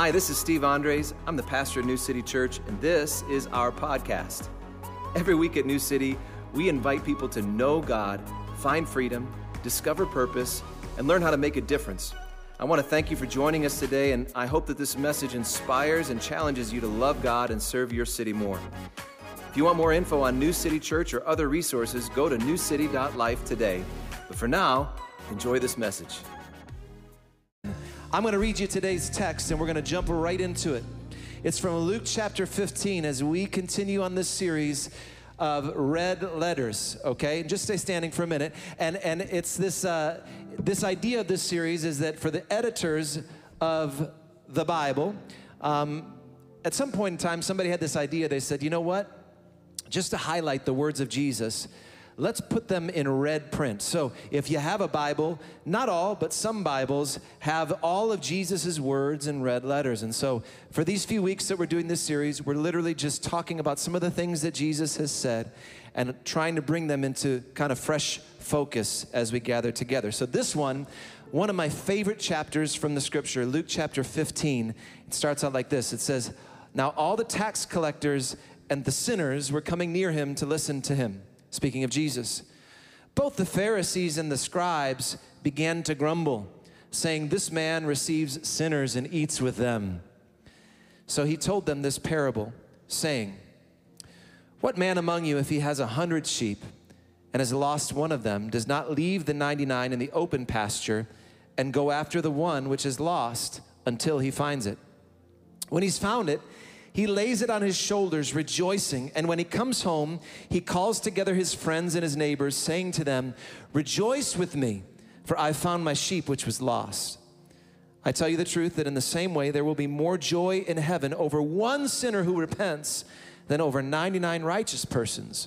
Hi, this is Steve Andres. I'm the pastor of New City Church, and this is our podcast. Every week at New City, we invite people to know God, find freedom, discover purpose, and learn how to make a difference. I want to thank you for joining us today, and I hope that this message inspires and challenges you to love God and serve your city more. If you want more info on New City Church or other resources, go to newcity.life today. But for now, enjoy this message. I'm going to read you today's text and we're going to jump right into it. It's from Luke chapter 15 as we continue on this series of red letters, okay? Just stay standing for a minute. And, and it's this, uh, this idea of this series is that for the editors of the Bible, um, at some point in time, somebody had this idea. They said, you know what? Just to highlight the words of Jesus, let's put them in red print. So if you have a Bible, not all, but some Bibles have all of Jesus' words in red letters. And so for these few weeks that we're doing this series, we're literally just talking about some of the things that Jesus has said and trying to bring them into kind of fresh focus as we gather together. So this one, one of my favorite chapters from the scripture, Luke chapter 15, it starts out like this. It says, Now all the tax collectors and the sinners were coming near him to listen to him. Speaking of Jesus, both the Pharisees and the scribes began to grumble, saying, This man receives sinners and eats with them. So he told them this parable, saying, What man among you, if he has a hundred sheep and has lost one of them, does not leave the 99 in the open pasture and go after the one which is lost until he finds it? When he's found it, he lays it on his shoulders, rejoicing. And when he comes home, he calls together his friends and his neighbors, saying to them, Rejoice with me, for I found my sheep which was lost. I tell you the truth that in the same way, there will be more joy in heaven over one sinner who repents than over 99 righteous persons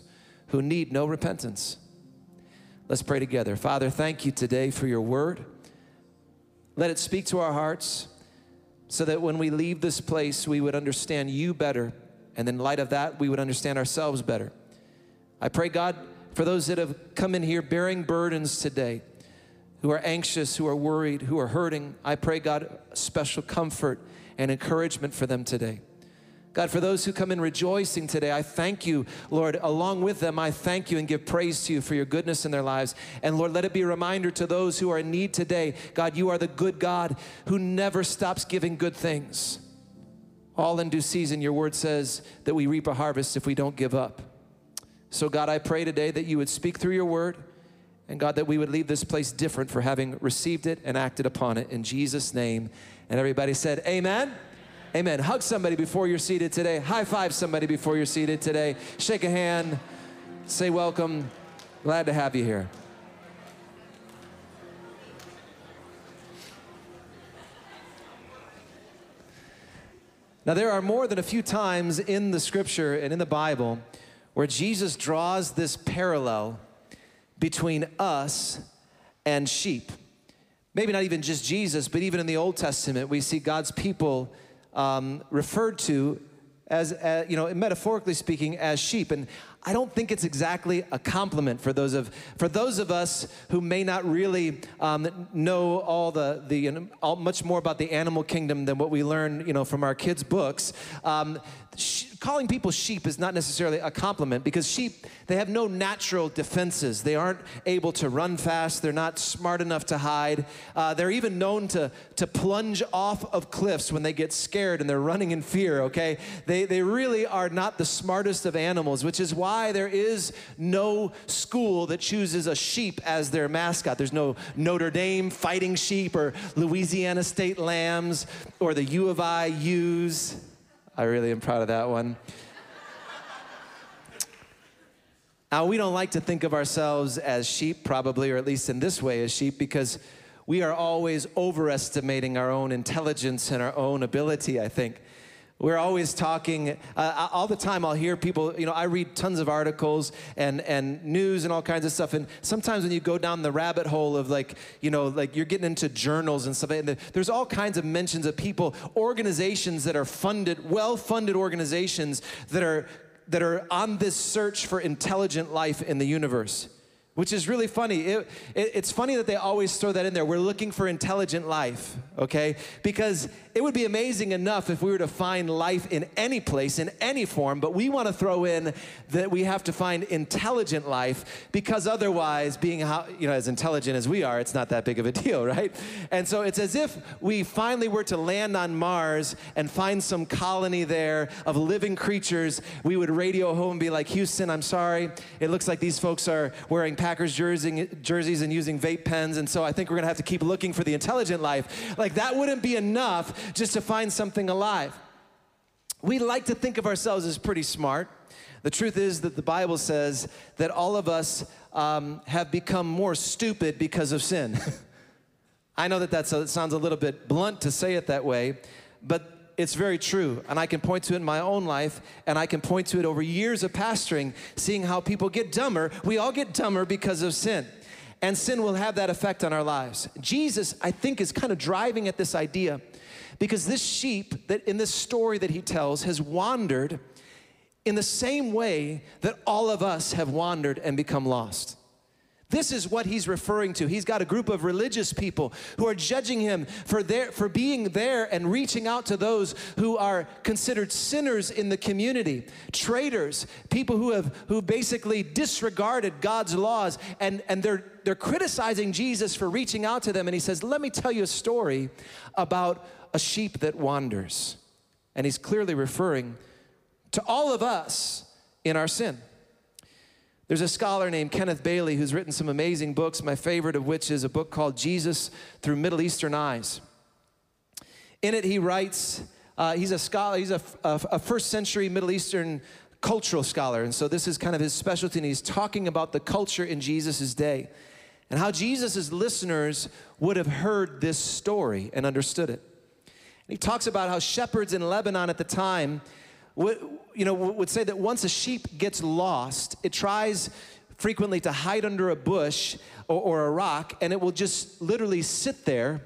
who need no repentance. Let's pray together. Father, thank you today for your word. Let it speak to our hearts so that when we leave this place, we would understand you better. And in light of that, we would understand ourselves better. I pray, God, for those that have come in here bearing burdens today, who are anxious, who are worried, who are hurting, I pray, God, special comfort and encouragement for them today. God, for those who come in rejoicing today, I thank you, Lord. Along with them, I thank you and give praise to you for your goodness in their lives. And Lord, let it be a reminder to those who are in need today God, you are the good God who never stops giving good things. All in due season, your word says that we reap a harvest if we don't give up. So, God, I pray today that you would speak through your word. And God, that we would leave this place different for having received it and acted upon it in Jesus' name. And everybody said, Amen. Amen. Hug somebody before you're seated today. High five somebody before you're seated today. Shake a hand. Say welcome. Glad to have you here. Now, there are more than a few times in the scripture and in the Bible where Jesus draws this parallel between us and sheep. Maybe not even just Jesus, but even in the Old Testament, we see God's people um, referred to as, uh, you know, metaphorically speaking, as sheep. And I don't think it's exactly a compliment for those of for those of us who may not really um, know all the the you know, all, much more about the animal kingdom than what we learn, you know, from our kids' books. Um, sh- calling people sheep is not necessarily a compliment because sheep they have no natural defenses. They aren't able to run fast. They're not smart enough to hide. Uh, they're even known to to plunge off of cliffs when they get scared and they're running in fear. Okay, they they really are not the smartest of animals, which is why there is no school that chooses a sheep as their mascot. There's no Notre Dame fighting sheep or Louisiana State lambs or the U of I ewes. I really am proud of that one. Now, we don't like to think of ourselves as sheep, probably, or at least in this way as sheep, because we are always overestimating our own intelligence and our own ability, I think. We're always talking uh, all the time. I'll hear people, you know, I read tons of articles and, and news and all kinds of stuff. And sometimes when you go down the rabbit hole of like, you know, like you're getting into journals and stuff, and there's all kinds of mentions of people, organizations that are funded, well funded organizations that are, that are on this search for intelligent life in the universe. which is really funny. It, it, it's funny that they always throw that in there. We're looking for intelligent life, okay? Because it would be amazing enough if we were to find life in any place, in any form, but we want to throw in that we have to find intelligent life because otherwise, being how, you know, as intelligent as we are, it's not that big of a deal, right? And so it's as if we finally were to land on Mars and find some colony there of living creatures. We would radio home and be like, Houston, I'm sorry. It looks like these folks are wearing Packers jersey, jerseys and using vape pens. And so I think we're going to have to keep looking for the intelligent life. Like that wouldn't be enough just to find something alive. We like to think of ourselves as pretty smart. The truth is that the Bible says that all of us um, have become more stupid because of sin. I know that that sounds a little bit blunt to say it that way, but it's very true. And I can point to it in my own life, and I can point to it over years of pastoring, seeing how people get dumber. We all get dumber because of sin. And sin will have that effect on our lives. Jesus, I think, is kind of driving at this idea because this sheep that in this story that he tells has wandered in the same way that all of us have wandered and become lost. This is what he's referring to. He's got a group of religious people who are judging him for, their, for being there and reaching out to those who are considered sinners in the community, traitors, people who have who basically disregarded God's laws, and, and they're, they're criticizing Jesus for reaching out to them. And he says, Let me tell you a story about a sheep that wanders. And he's clearly referring to all of us in our sin. There's a scholar named Kenneth Bailey who's written some amazing books, my favorite of which is a book called Jesus Through Middle Eastern Eyes. In it, he writes, uh, he's a scholar, he's a, a, a first century Middle Eastern cultural scholar. And so this is kind of his specialty, and he's talking about the culture in Jesus' day and how Jesus' listeners would have heard this story and understood it. And He talks about how shepherds in Lebanon at the time you know, would say that once a sheep gets lost, it tries frequently to hide under a bush or, or a rock, and it will just literally sit there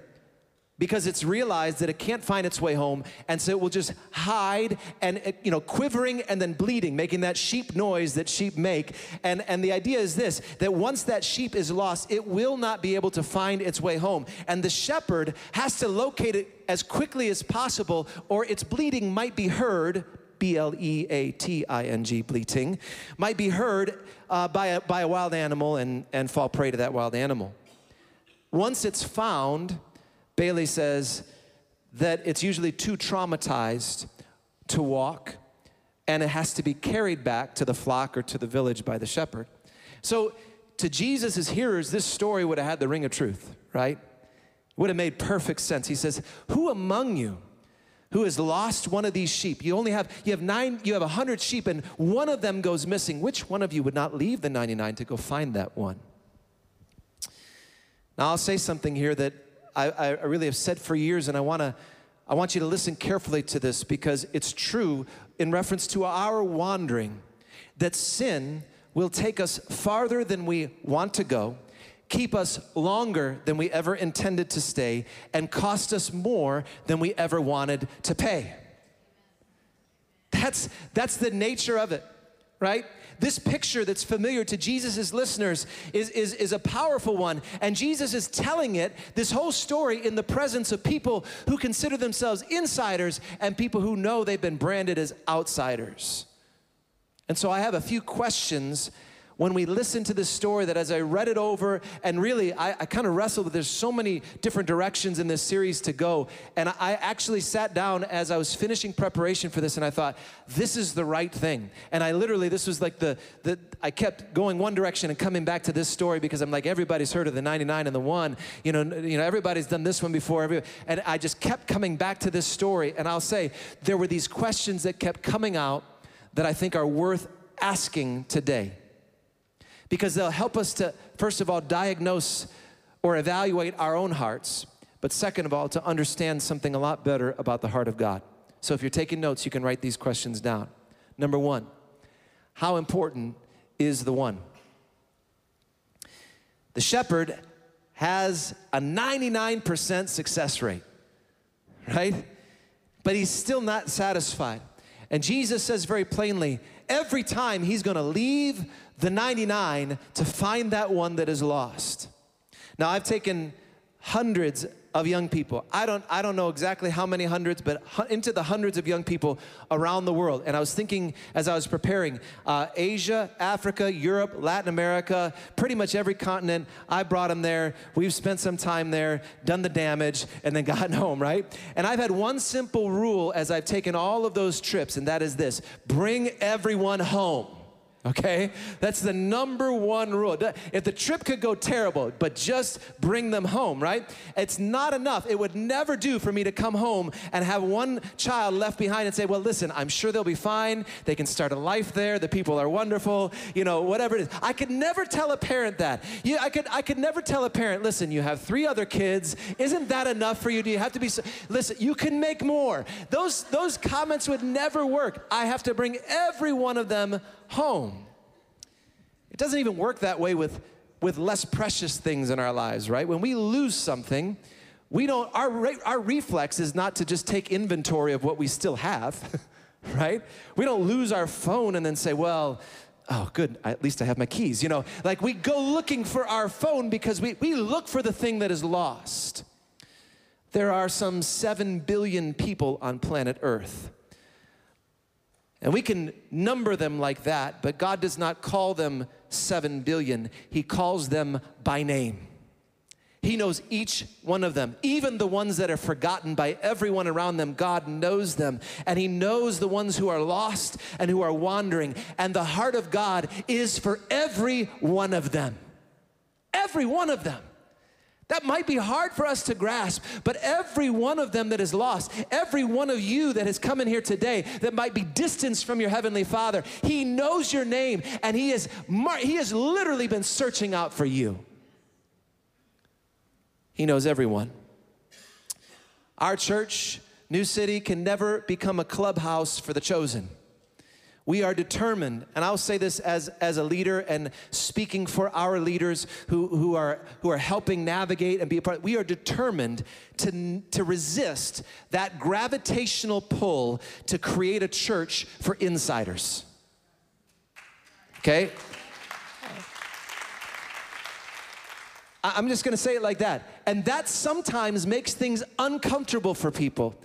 because it's realized that it can't find its way home and so it will just hide and uh, you know quivering and then bleating making that sheep noise that sheep make. And and the idea is this that once that sheep is lost it will not be able to find its way home. And the shepherd has to locate it as quickly as possible or its bleating might be heard B L E A T I N G, bleating, might be heard uh, by, a, by a wild animal and, and fall prey to that wild animal. Once it's found, Bailey says that it's usually too traumatized to walk and it has to be carried back to the flock or to the village by the shepherd. So, to Jesus' hearers, this story would have had the ring of truth, right? Would have made perfect sense. He says, Who among you who has lost one of these sheep? You only have, you have nine, you have a hundred sheep, and one of them goes missing. Which one of you would not leave the 99 to go find that one? Now, I'll say something here that I, I really have said for years, and I want to I want you to listen carefully to this because it's true in reference to our wandering that sin will take us farther than we want to go, keep us longer than we ever intended to stay, and cost us more than we ever wanted to pay. That's, that's the nature of it, right? this picture that's familiar to Jesus' listeners is, is, is a powerful one. And Jesus is telling it, this whole story, in the presence of people who consider themselves insiders and people who know they've been branded as outsiders. And so I have a few questions when we listen to this story that as I read it over, and really I, I kind of wrestled with there's so many different directions in this series to go. And I actually sat down as I was finishing preparation for this and I thought, this is the right thing. And I literally, this was like the, the I kept going one direction and coming back to this story because I'm like, everybody's heard of the 99 and the one. You know, you know, everybody's done this one before. And I just kept coming back to this story. And I'll say, there were these questions that kept coming out that I think are worth asking today because they'll help us to, first of all, diagnose or evaluate our own hearts, but second of all, to understand something a lot better about the heart of God. So if you're taking notes, you can write these questions down. Number one, how important is the one? The shepherd has a 99% success rate, right? But he's still not satisfied. And Jesus says very plainly, every time he's gonna leave the 99 to find that one that is lost. Now, I've taken hundreds of young people. I don't, I don't know exactly how many hundreds, but into the hundreds of young people around the world. And I was thinking as I was preparing uh, Asia, Africa, Europe, Latin America, pretty much every continent, I brought them there. We've spent some time there, done the damage, and then gotten home, right? And I've had one simple rule as I've taken all of those trips, and that is this bring everyone home okay? That's the number one rule. If the trip could go terrible, but just bring them home, right? It's not enough. It would never do for me to come home and have one child left behind and say, well, listen, I'm sure they'll be fine. They can start a life there. The people are wonderful, you know, whatever it is. I could never tell a parent that. You, I, could, I could never tell a parent, listen, you have three other kids. Isn't that enough for you? Do you have to be, so, listen, you can make more. Those, those comments would never work. I have to bring every one of them home. It doesn't even work that way with, with less precious things in our lives, right? When we lose something, we don't, our, our reflex is not to just take inventory of what we still have, right? We don't lose our phone and then say, well, oh, good, at least I have my keys. You know, like we go looking for our phone because we, we look for the thing that is lost. There are some 7 billion people on planet Earth. And we can number them like that, but God does not call them 7 billion. He calls them by name. He knows each one of them, even the ones that are forgotten by everyone around them. God knows them, and He knows the ones who are lost and who are wandering. And the heart of God is for every one of them. Every one of them. That might be hard for us to grasp, but every one of them that is lost, every one of you that has come in here today that might be distanced from your heavenly Father, He knows your name and He has, he has literally been searching out for you. He knows everyone. Our church, New City, can never become a clubhouse for the chosen. We are determined, and I'll say this as, as a leader and speaking for our leaders who, who, are, who are helping navigate and be a part, we are determined to, to resist that gravitational pull to create a church for insiders. Okay? I'm just gonna say it like that. And that sometimes makes things uncomfortable for people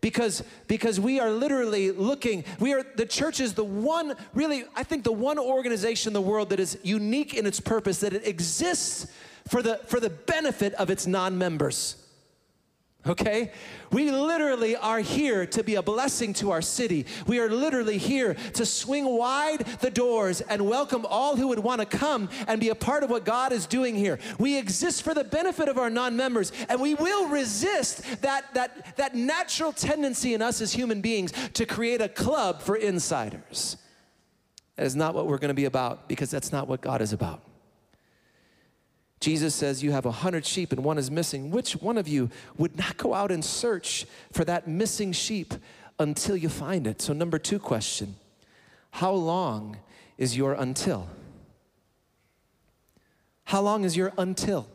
because because we are literally looking we are the church is the one really i think the one organization in the world that is unique in its purpose that it exists for the for the benefit of its non-members okay? We literally are here to be a blessing to our city. We are literally here to swing wide the doors and welcome all who would want to come and be a part of what God is doing here. We exist for the benefit of our non-members and we will resist that that that natural tendency in us as human beings to create a club for insiders. That is not what we're going to be about because that's not what God is about. Jesus says, You have a hundred sheep and one is missing. Which one of you would not go out and search for that missing sheep until you find it? So, number two question How long is your until? How long is your until?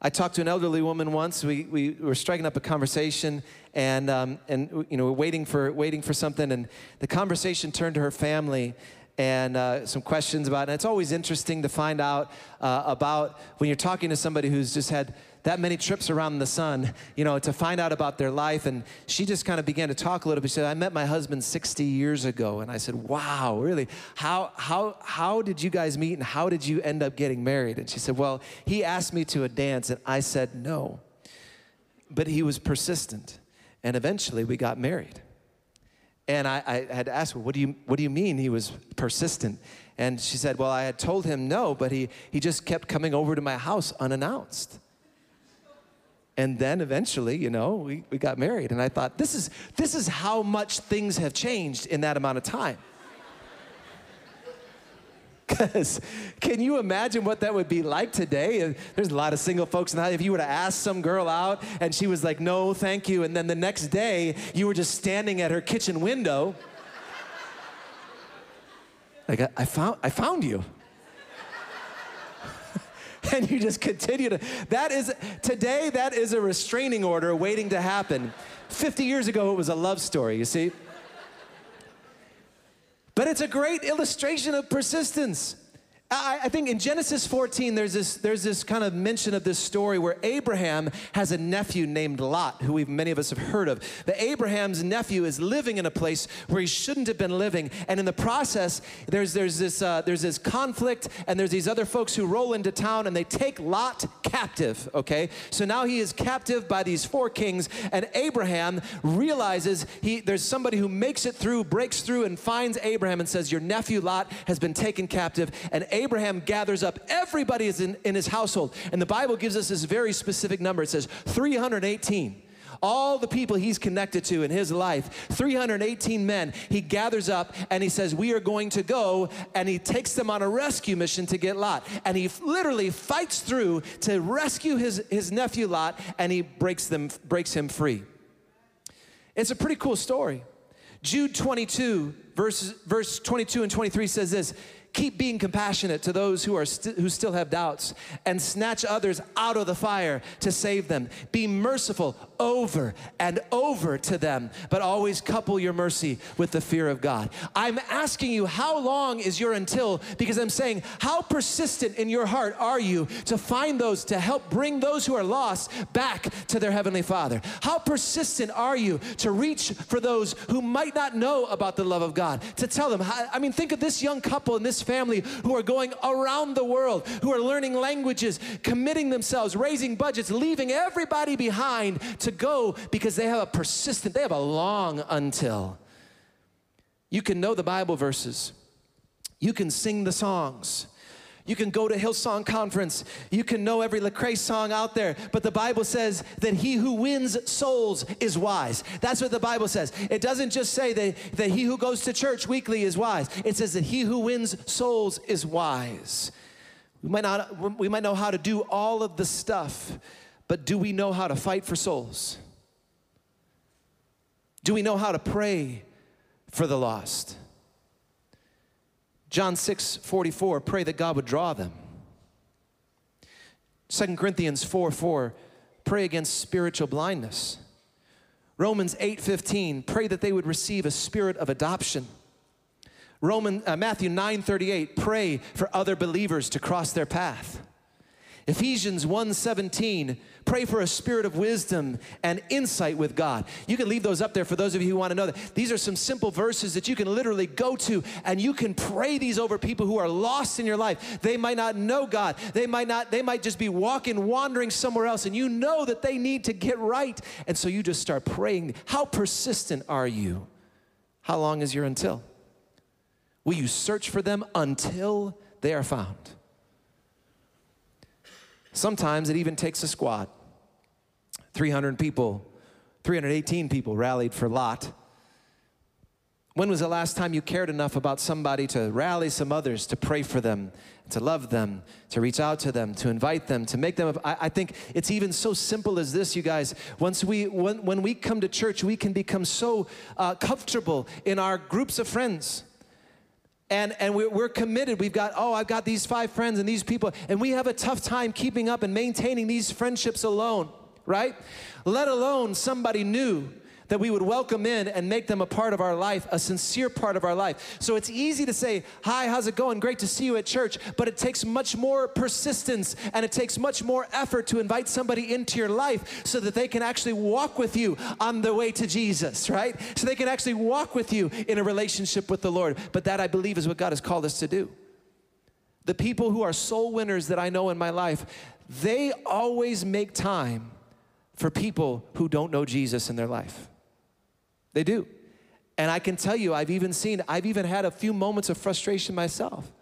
I talked to an elderly woman once. We, we were striking up a conversation, and, um, and you know, we're waiting for, waiting for something, and the conversation turned to her family, and uh, some questions about. And it's always interesting to find out uh, about when you're talking to somebody who's just had that many trips around the sun, you know, to find out about their life. And she just kind of began to talk a little bit. She said, I met my husband 60 years ago. And I said, wow, really? How, how, how did you guys meet and how did you end up getting married? And she said, well, he asked me to a dance and I said no. But he was persistent. And eventually we got married. And I, I had ask her, what do, you, what do you mean he was persistent? And she said, Well, I had told him no, but he, he just kept coming over to my house unannounced. And then eventually, you know, we, we got married. And I thought, this is, this is how much things have changed in that amount of time. Because can you imagine what that would be like today? There's a lot of single folks house. If you were to ask some girl out and she was like, no, thank you, and then the next day you were just standing at her kitchen window, like, I, I found, I found you. and you just continue to, that is, today, that is a restraining order waiting to happen. 50 years ago, it was a love story, you see? But it's a great illustration of persistence. I, I, think in Genesis 14, there's this, there's this kind of mention of this story where Abraham has a nephew named Lot, who many of us have heard of. But Abraham's nephew is living in a place where he shouldn't have been living. And in the process, there's, there's, this, uh, there's this conflict, and there's these other folks who roll into town and they take Lot captive, okay? So now he is captive by these four kings, and Abraham realizes he, there's somebody who makes it through, breaks through, and finds Abraham and says, Your nephew Lot has been taken captive. And Abraham gathers up everybody is in, in his household. And the Bible gives us this very specific number. It says 318 all the people he's connected to in his life 318 men he gathers up and he says we are going to go and he takes them on a rescue mission to get lot and he literally fights through to rescue his, his nephew lot and he breaks them breaks him free it's a pretty cool story jude 22 verse, verse 22 and 23 says this Keep being compassionate to those who, are st- who still have doubts and snatch others out of the fire to save them. Be merciful over and over to them, but always couple your mercy with the fear of God. I'm asking you, how long is your until? Because I'm saying, how persistent in your heart are you to find those, to help bring those who are lost back to their Heavenly Father? How persistent are you to reach for those who might not know about the love of God? To tell them, I mean, think of this young couple in this family who are going around the world, who are learning languages, committing themselves, raising budgets, leaving everybody behind to go because they have a persistent, they have a long until. You can know the Bible verses, you can sing the songs. You can go to Hillsong Conference. You can know every Lecrae song out there. But the Bible says that he who wins souls is wise. That's what the Bible says. It doesn't just say that, that he who goes to church weekly is wise. It says that he who wins souls is wise. We might, not, we might know how to do all of the stuff, but do we know how to fight for souls? Do we know how to pray for the lost? John 6 44, pray that God would draw them. 2 Corinthians 4 4, pray against spiritual blindness. Romans 8 15, pray that they would receive a spirit of adoption. Roman, uh, Matthew 9 38, pray for other believers to cross their path. Ephesians 1:17, pray for a spirit of wisdom and insight with God. You can leave those up there for those of you who want to know that. These are some simple verses that you can literally go to and you can pray these over people who are lost in your life. They might not know God. They might not they might just be walking wandering somewhere else and you know that they need to get right. And so you just start praying. How persistent are you? How long is your until? Will you search for them until they are found? Sometimes it even takes a squad. 300 people, 318 people rallied for Lot. When was the last time you cared enough about somebody to rally some others, to pray for them, to love them, to reach out to them, to invite them, to make them? I, think it's even so simple as this, you guys. Once we, when, when we come to church, we can become so uh, comfortable in our groups of friends and, and we're, we're, committed. We've got, oh, I've got these five friends and these people, and we have a tough time keeping up and maintaining these friendships alone, right? Let alone somebody new that we would welcome in and make them a part of our life, a sincere part of our life. So it's easy to say, Hi, how's it going? Great to see you at church. But it takes much more persistence and it takes much more effort to invite somebody into your life so that they can actually walk with you on the way to Jesus, right? So they can actually walk with you in a relationship with the Lord. But that, I believe, is what God has called us to do. The people who are soul winners that I know in my life, they always make time for people who don't know Jesus in their life. They do. And I can tell you, I've even seen, I've even had a few moments of frustration myself.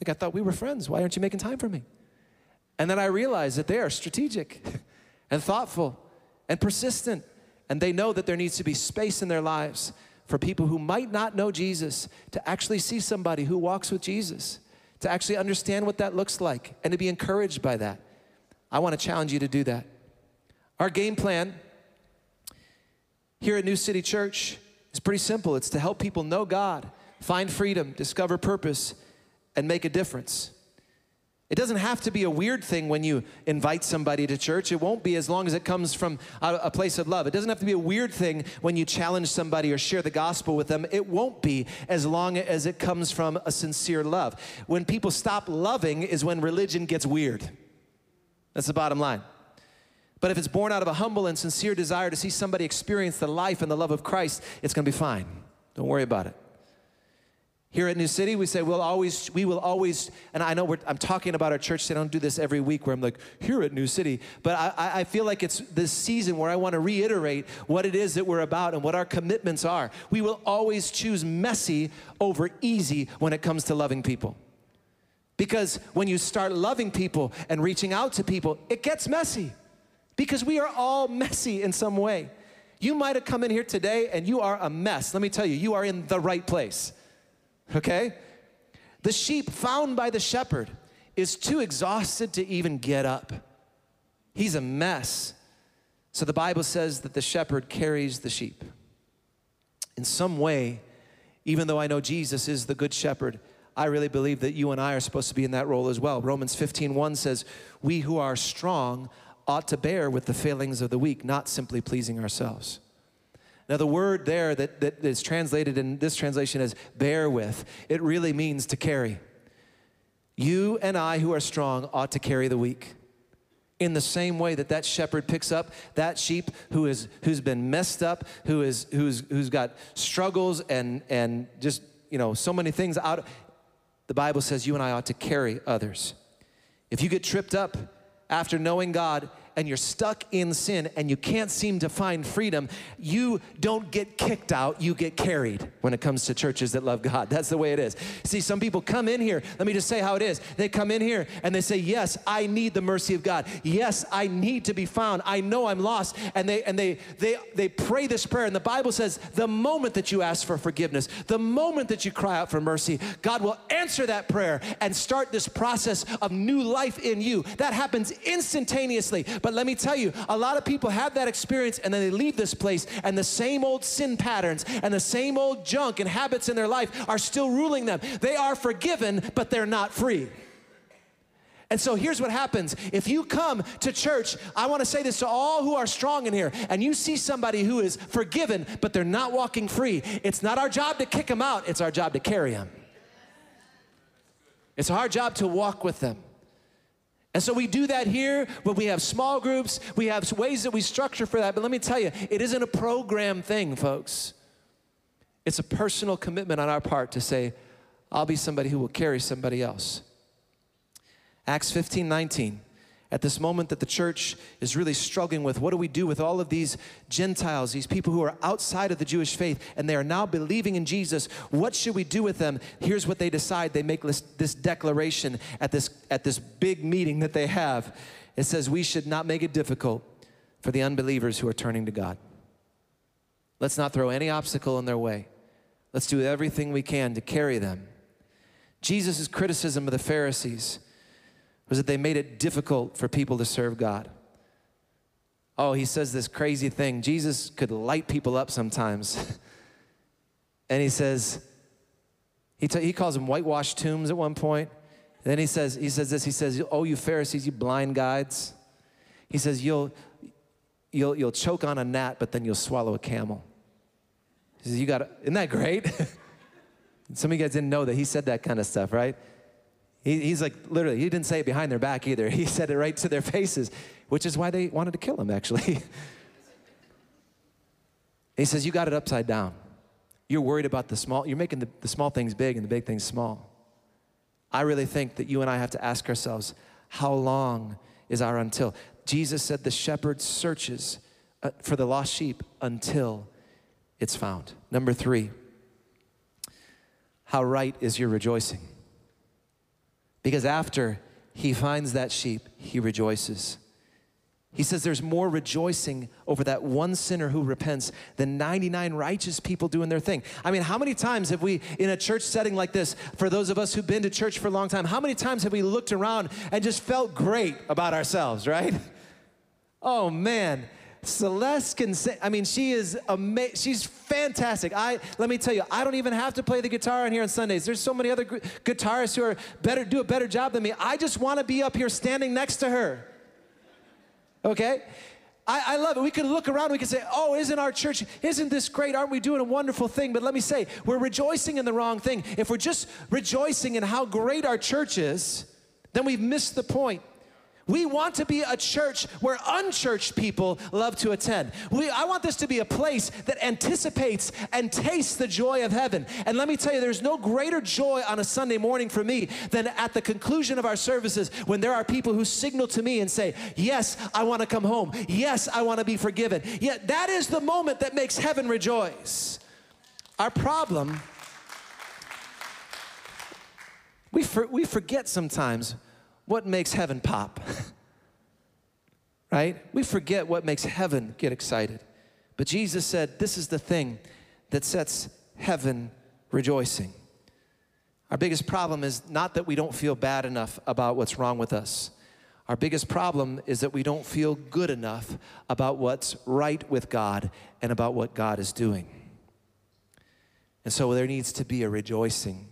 Like, I thought we were friends. Why aren't you making time for me? And then I realized that they are strategic and thoughtful and persistent. And they know that there needs to be space in their lives for people who might not know Jesus to actually see somebody who walks with Jesus, to actually understand what that looks like, and to be encouraged by that. I want to challenge you to do that. Our game plan here at New City Church is pretty simple it's to help people know God, find freedom, discover purpose, and make a difference. It doesn't have to be a weird thing when you invite somebody to church. It won't be as long as it comes from a, a, place of love. It doesn't have to be a weird thing when you challenge somebody or share the gospel with them. It won't be as long as it comes from a sincere love. When people stop loving is when religion gets weird. That's the bottom line. But if it's born out of a humble and sincere desire to see somebody experience the life and the love of Christ, it's going to be fine. Don't worry about it. Here at New City, we say we'll always, we will always, and I know I'm talking about our church. They don't do this every week where I'm like, here at New City. But I, I feel like it's this season where I want to reiterate what it is that we're about and what our commitments are. We will always choose messy over easy when it comes to loving people. Because when you start loving people and reaching out to people, it gets messy. Because we are all messy in some way. You might have come in here today and you are a mess. Let me tell you, you are in the right place okay? The sheep found by the shepherd is too exhausted to even get up. He's a mess. So the Bible says that the shepherd carries the sheep. In some way, even though I know Jesus is the good shepherd, I really believe that you and I are supposed to be in that role as well. Romans 15:1 says, "We who are strong ought to bear with the failings of the weak, not simply pleasing ourselves." Now, the word there that, that is translated in this translation as bear with, it really means to carry. You and I, who are strong, ought to carry the weak. In the same way that that shepherd picks up that sheep who is, who's been messed up, who is, who's, who's got struggles and, and just, you know, so many things out. The Bible says you and I ought to carry others. If you get tripped up after knowing God, and you're stuck in sin and you can't seem to find freedom, you don't get kicked out, you get carried when it comes to churches that love God. That's the way it is. See, some people come in here, let me just say how it is. They come in here and they say, Yes, I need the mercy of God. Yes, I need to be found. I know I'm lost. And they and they they they pray this prayer. And the Bible says the moment that you ask for forgiveness, the moment that you cry out for mercy, God will answer that prayer and start this process of new life in you. That happens instantaneously. But let me tell you, a lot of people have that experience and then they leave this place and the same old sin patterns and the same old junk and habits in their life are still ruling them. They are forgiven, but they're not free. And so here's what happens. If you come to church, I want to say this to all who are strong in here, and you see somebody who is forgiven, but they're not walking free, it's not our job to kick them out, it's our job to carry them. It's our job to walk with them. And so we do that here when we have small groups, we have ways that we structure for that. But let me tell you, it isn't a program thing, folks. It's a personal commitment on our part to say, I'll be somebody who will carry somebody else. Acts 15 19 at this moment that the church is really struggling with what do we do with all of these Gentiles, these people who are outside of the Jewish faith, and they are now believing in Jesus? What should we do with them? Here's what they decide. They make this, this declaration at this, at this big meeting that they have. It says, We should not make it difficult for the unbelievers who are turning to God. Let's not throw any obstacle in their way. Let's do everything we can to carry them. Jesus' criticism of the Pharisees was that they made it difficult for people to serve God. Oh, he says this crazy thing. Jesus could light people up sometimes. and he says, he, t- he calls them whitewashed tombs at one point. And then he says, he says this, he says, Oh, you Pharisees, you blind guides. He says, You'll you'll you'll choke on a gnat, but then you'll swallow a camel. He says, You got isn't that great? Some of you guys didn't know that he said that kind of stuff, right? He, he's like, literally, he didn't say it behind their back either. He said it right to their faces, which is why they wanted to kill him, actually. he says, You got it upside down. You're worried about the small, you're making the, the small things big and the big things small. I really think that you and I have to ask ourselves, how long is our until? Jesus said the shepherd searches uh, for the lost sheep until it's found. Number three, how right is your rejoicing? Because after he finds that sheep, he rejoices. He says there's more rejoicing over that one sinner who repents than 99 righteous people doing their thing. I mean, how many times have we, in a church setting like this, for those of us who've been to church for a long time, how many times have we looked around and just felt great about ourselves, right? Oh man, Celeste can sing. I mean, she is amazing. She's fantastic. I let me tell you, I don't even have to play the guitar on here on Sundays. There's so many other gu- guitarists who are better, do a better job than me. I just want to be up here standing next to her. Okay? I, I, love it. We could look around, we could say, Oh, isn't our church, isn't this great? Aren't we doing a wonderful thing? But let me say, we're rejoicing in the wrong thing. If we're just rejoicing in how great our church is, then we've missed the point. We want to be a church where unchurched people love to attend. We, I want this to be a place that anticipates and tastes the joy of heaven. And let me tell you, there's no greater joy on a Sunday morning for me than at the conclusion of our services when there are people who signal to me and say, Yes, I want to come home. Yes, I want to be forgiven. Yet that is the moment that makes heaven rejoice. Our problem, we, for, we forget sometimes what makes heaven pop. right? We forget what makes heaven get excited. But Jesus said, This is the thing that sets heaven rejoicing. Our biggest problem is not that we don't feel bad enough about what's wrong with us. Our biggest problem is that we don't feel good enough about what's right with God and about what God is doing. And so there needs to be a rejoicing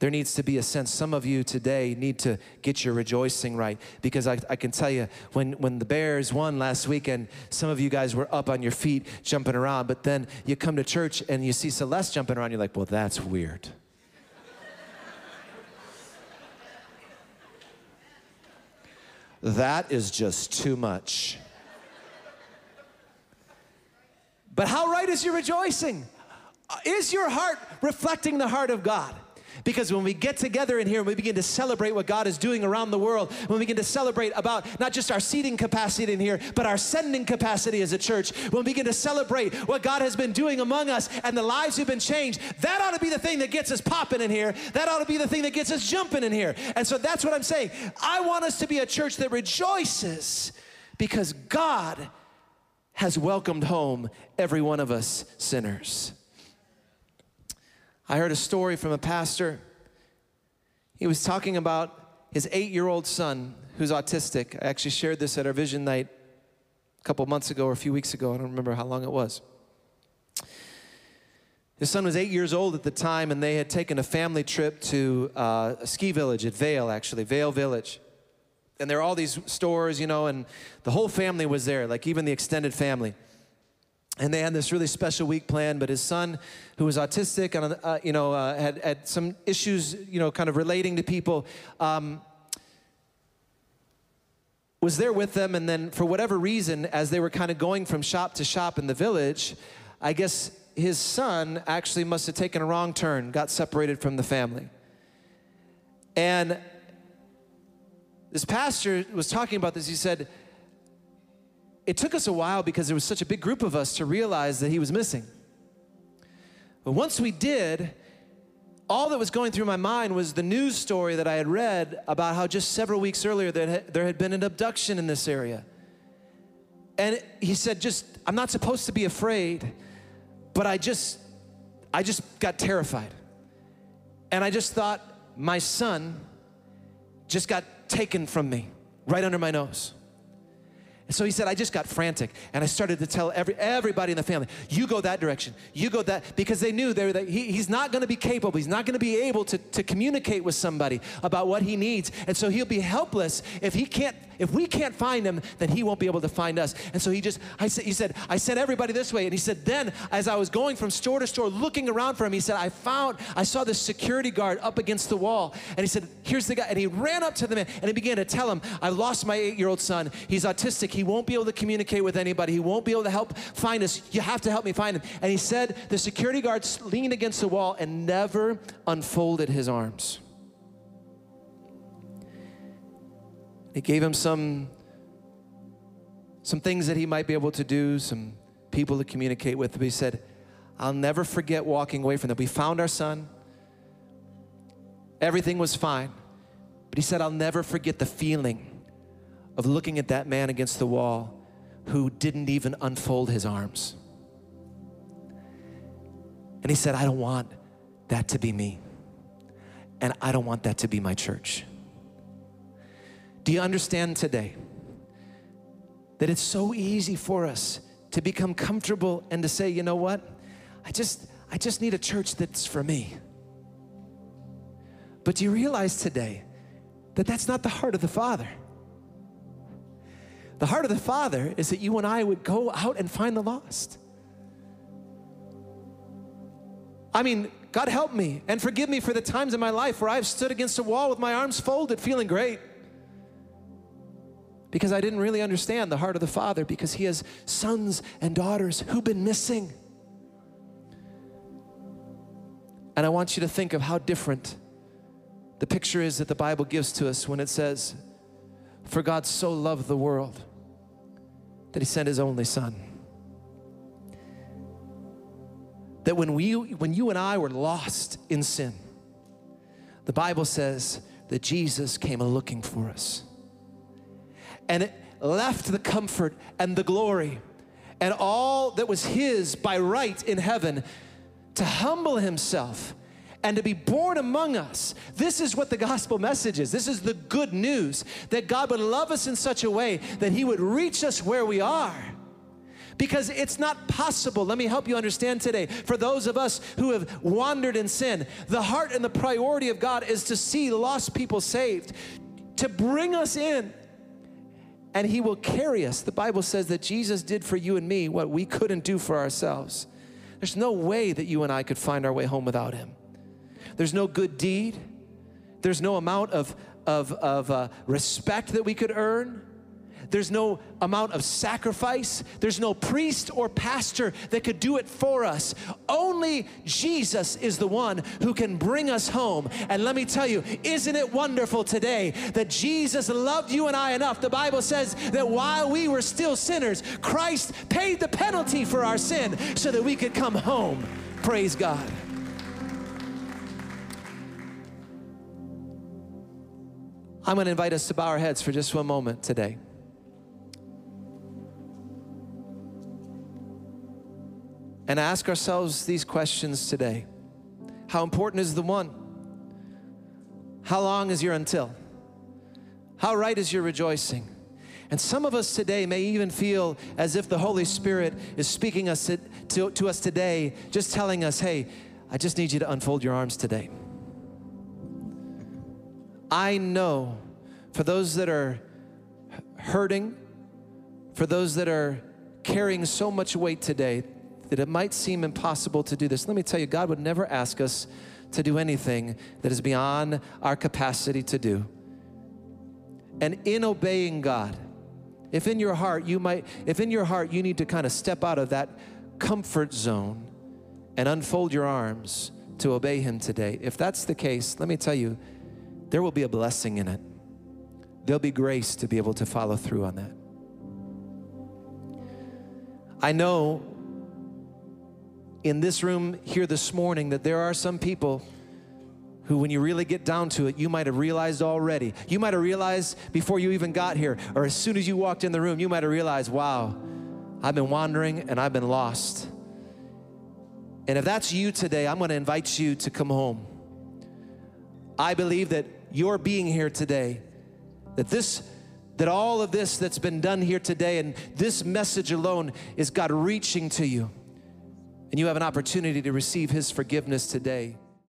there needs to be a sense. Some of you today need to get your rejoicing right because I, I, can tell you, when, when the Bears won last weekend, some of you guys were up on your feet jumping around, but then you come to church and you see Celeste jumping around, you're like, well, that's weird. that is just too much. But how right is your rejoicing? Is your heart reflecting the heart of God? Because when we get together in here and we begin to celebrate what God is doing around the world, when we begin to celebrate about not just our seating capacity in here, but our sending capacity as a church, when we begin to celebrate what God has been doing among us and the lives who've been changed, that ought to be the thing that gets us popping in here. That ought to be the thing that gets us jumping in here. And so that's what I'm saying. I want us to be a church that rejoices because God has welcomed home every one of us sinners. I heard a story from a pastor. He was talking about his eight year old son who's autistic. I actually shared this at our vision night a couple months ago or a few weeks ago. I don't remember how long it was. His son was eight years old at the time, and they had taken a family trip to uh, a ski village at Vail, actually, Vail Village. And there are all these stores, you know, and the whole family was there, like even the extended family and they had this really special week planned but his son who was autistic and uh, you know uh, had, had some issues you know kind of relating to people um, was there with them. And then for whatever reason as they were kind of going from shop to shop in the village i guess his son actually must have taken a wrong turn got separated from the family. And this pastor was talking about this. He said it took us a while because there was such a big group of us to realize that he was missing. But once we did, all that was going through my mind was the news story that I had read about how just several weeks earlier there had been an abduction in this area. And he said, just, I'm not supposed to be afraid, but I just, I just got terrified. And I just thought, my son just got taken from me right under my nose. And so he said, I just got frantic and I started to tell every, everybody in the family, you go that direction, you go that, because they knew they that he, he's not going to be capable, he's not going to be able to, to communicate with somebody about what he needs. And so he'll be helpless if he can't if we can't find him, then he won't be able to find us. And so he just, I said, he said, I sent everybody this way. And he said, then as I was going from store to store looking around for him, he said, I found, I saw this security guard up against the wall. And he said, here's the guy. And he ran up to the man and he began to tell him, I lost my eight year old son. He's autistic. He won't be able to communicate with anybody. He won't be able to help find us. You have to help me find him. And he said, the security guard leaned against the wall and never unfolded his arms. He gave him some, some things that he might be able to do, some people to communicate with. But he said, I'll never forget walking away from that. We found our son. Everything was fine. But he said, I'll never forget the feeling of looking at that man against the wall who didn't even unfold his arms. And he said, I don't want that to be me. And I don't want that to be my church. Do you understand today that it's so easy for us to become comfortable and to say, you know what? I just I just need a church that's for me. But do you realize today that that's not the heart of the Father? The heart of the Father is that you and I would go out and find the lost. I mean, God help me and forgive me for the times in my life where I've stood against a wall with my arms folded, feeling great. Because I didn't really understand the heart of the Father, because He has sons and daughters who've been missing. And I want you to think of how different the picture is that the Bible gives to us when it says, For God so loved the world that He sent His only Son. That when, we, when you and I were lost in sin, the Bible says that Jesus came looking for us. And it left the comfort and the glory and all that was His by right in heaven to humble himself and to be born among us. This is what the gospel message is. This is the good news that God would love us in such a way that he would reach us where we are. Because it's not possible, let me help you understand today. For those of us who have wandered in sin, the heart and the priority of God is to see lost people saved, to bring us in, and He will carry us. The Bible says that Jesus did for you and me what we couldn't do for ourselves. There's no way that you and I could find our way home without Him. There's no good deed. There's no amount of, of, of uh, respect that we could earn. There's no amount of sacrifice. There's no priest or pastor that could do it for us. Only Jesus is the one who can bring us home. And let me tell you, isn't it wonderful today that Jesus loved you and I enough? The Bible says that while we were still sinners, Christ paid the penalty for our sin so that we could come home. Praise God. I'm going to invite us to bow our heads for just one moment today. And ask ourselves these questions today How important is the one? How long is your until? How right is your rejoicing? And some of us today may even feel as if the Holy Spirit is speaking us to, to, to, us today, just telling us, hey, I just need you to unfold your arms today. I know for those that are hurting, for those that are carrying so much weight today, that it might seem impossible to do this. Let me tell you, God would never ask us to do anything that is beyond our capacity to do. And in obeying God, if in your heart you might, if in your heart you need to kind of step out of that comfort zone and unfold your arms to obey Him today, if that's the case, let me tell you, there will be a blessing in it. There'll be grace to be able to follow through on that. I know in this room here this morning that there are some people who, when you really get down to it, you might have realized already. You might have realized before you even got here, or as soon as you walked in the room, you might have realized, wow, I've been wandering and I've been lost. And if that's you today, I'm going to invite you to come home. I believe that your being here today, that this that all of this that's been done here today and this message alone is God reaching to you and you have an opportunity to receive His forgiveness today.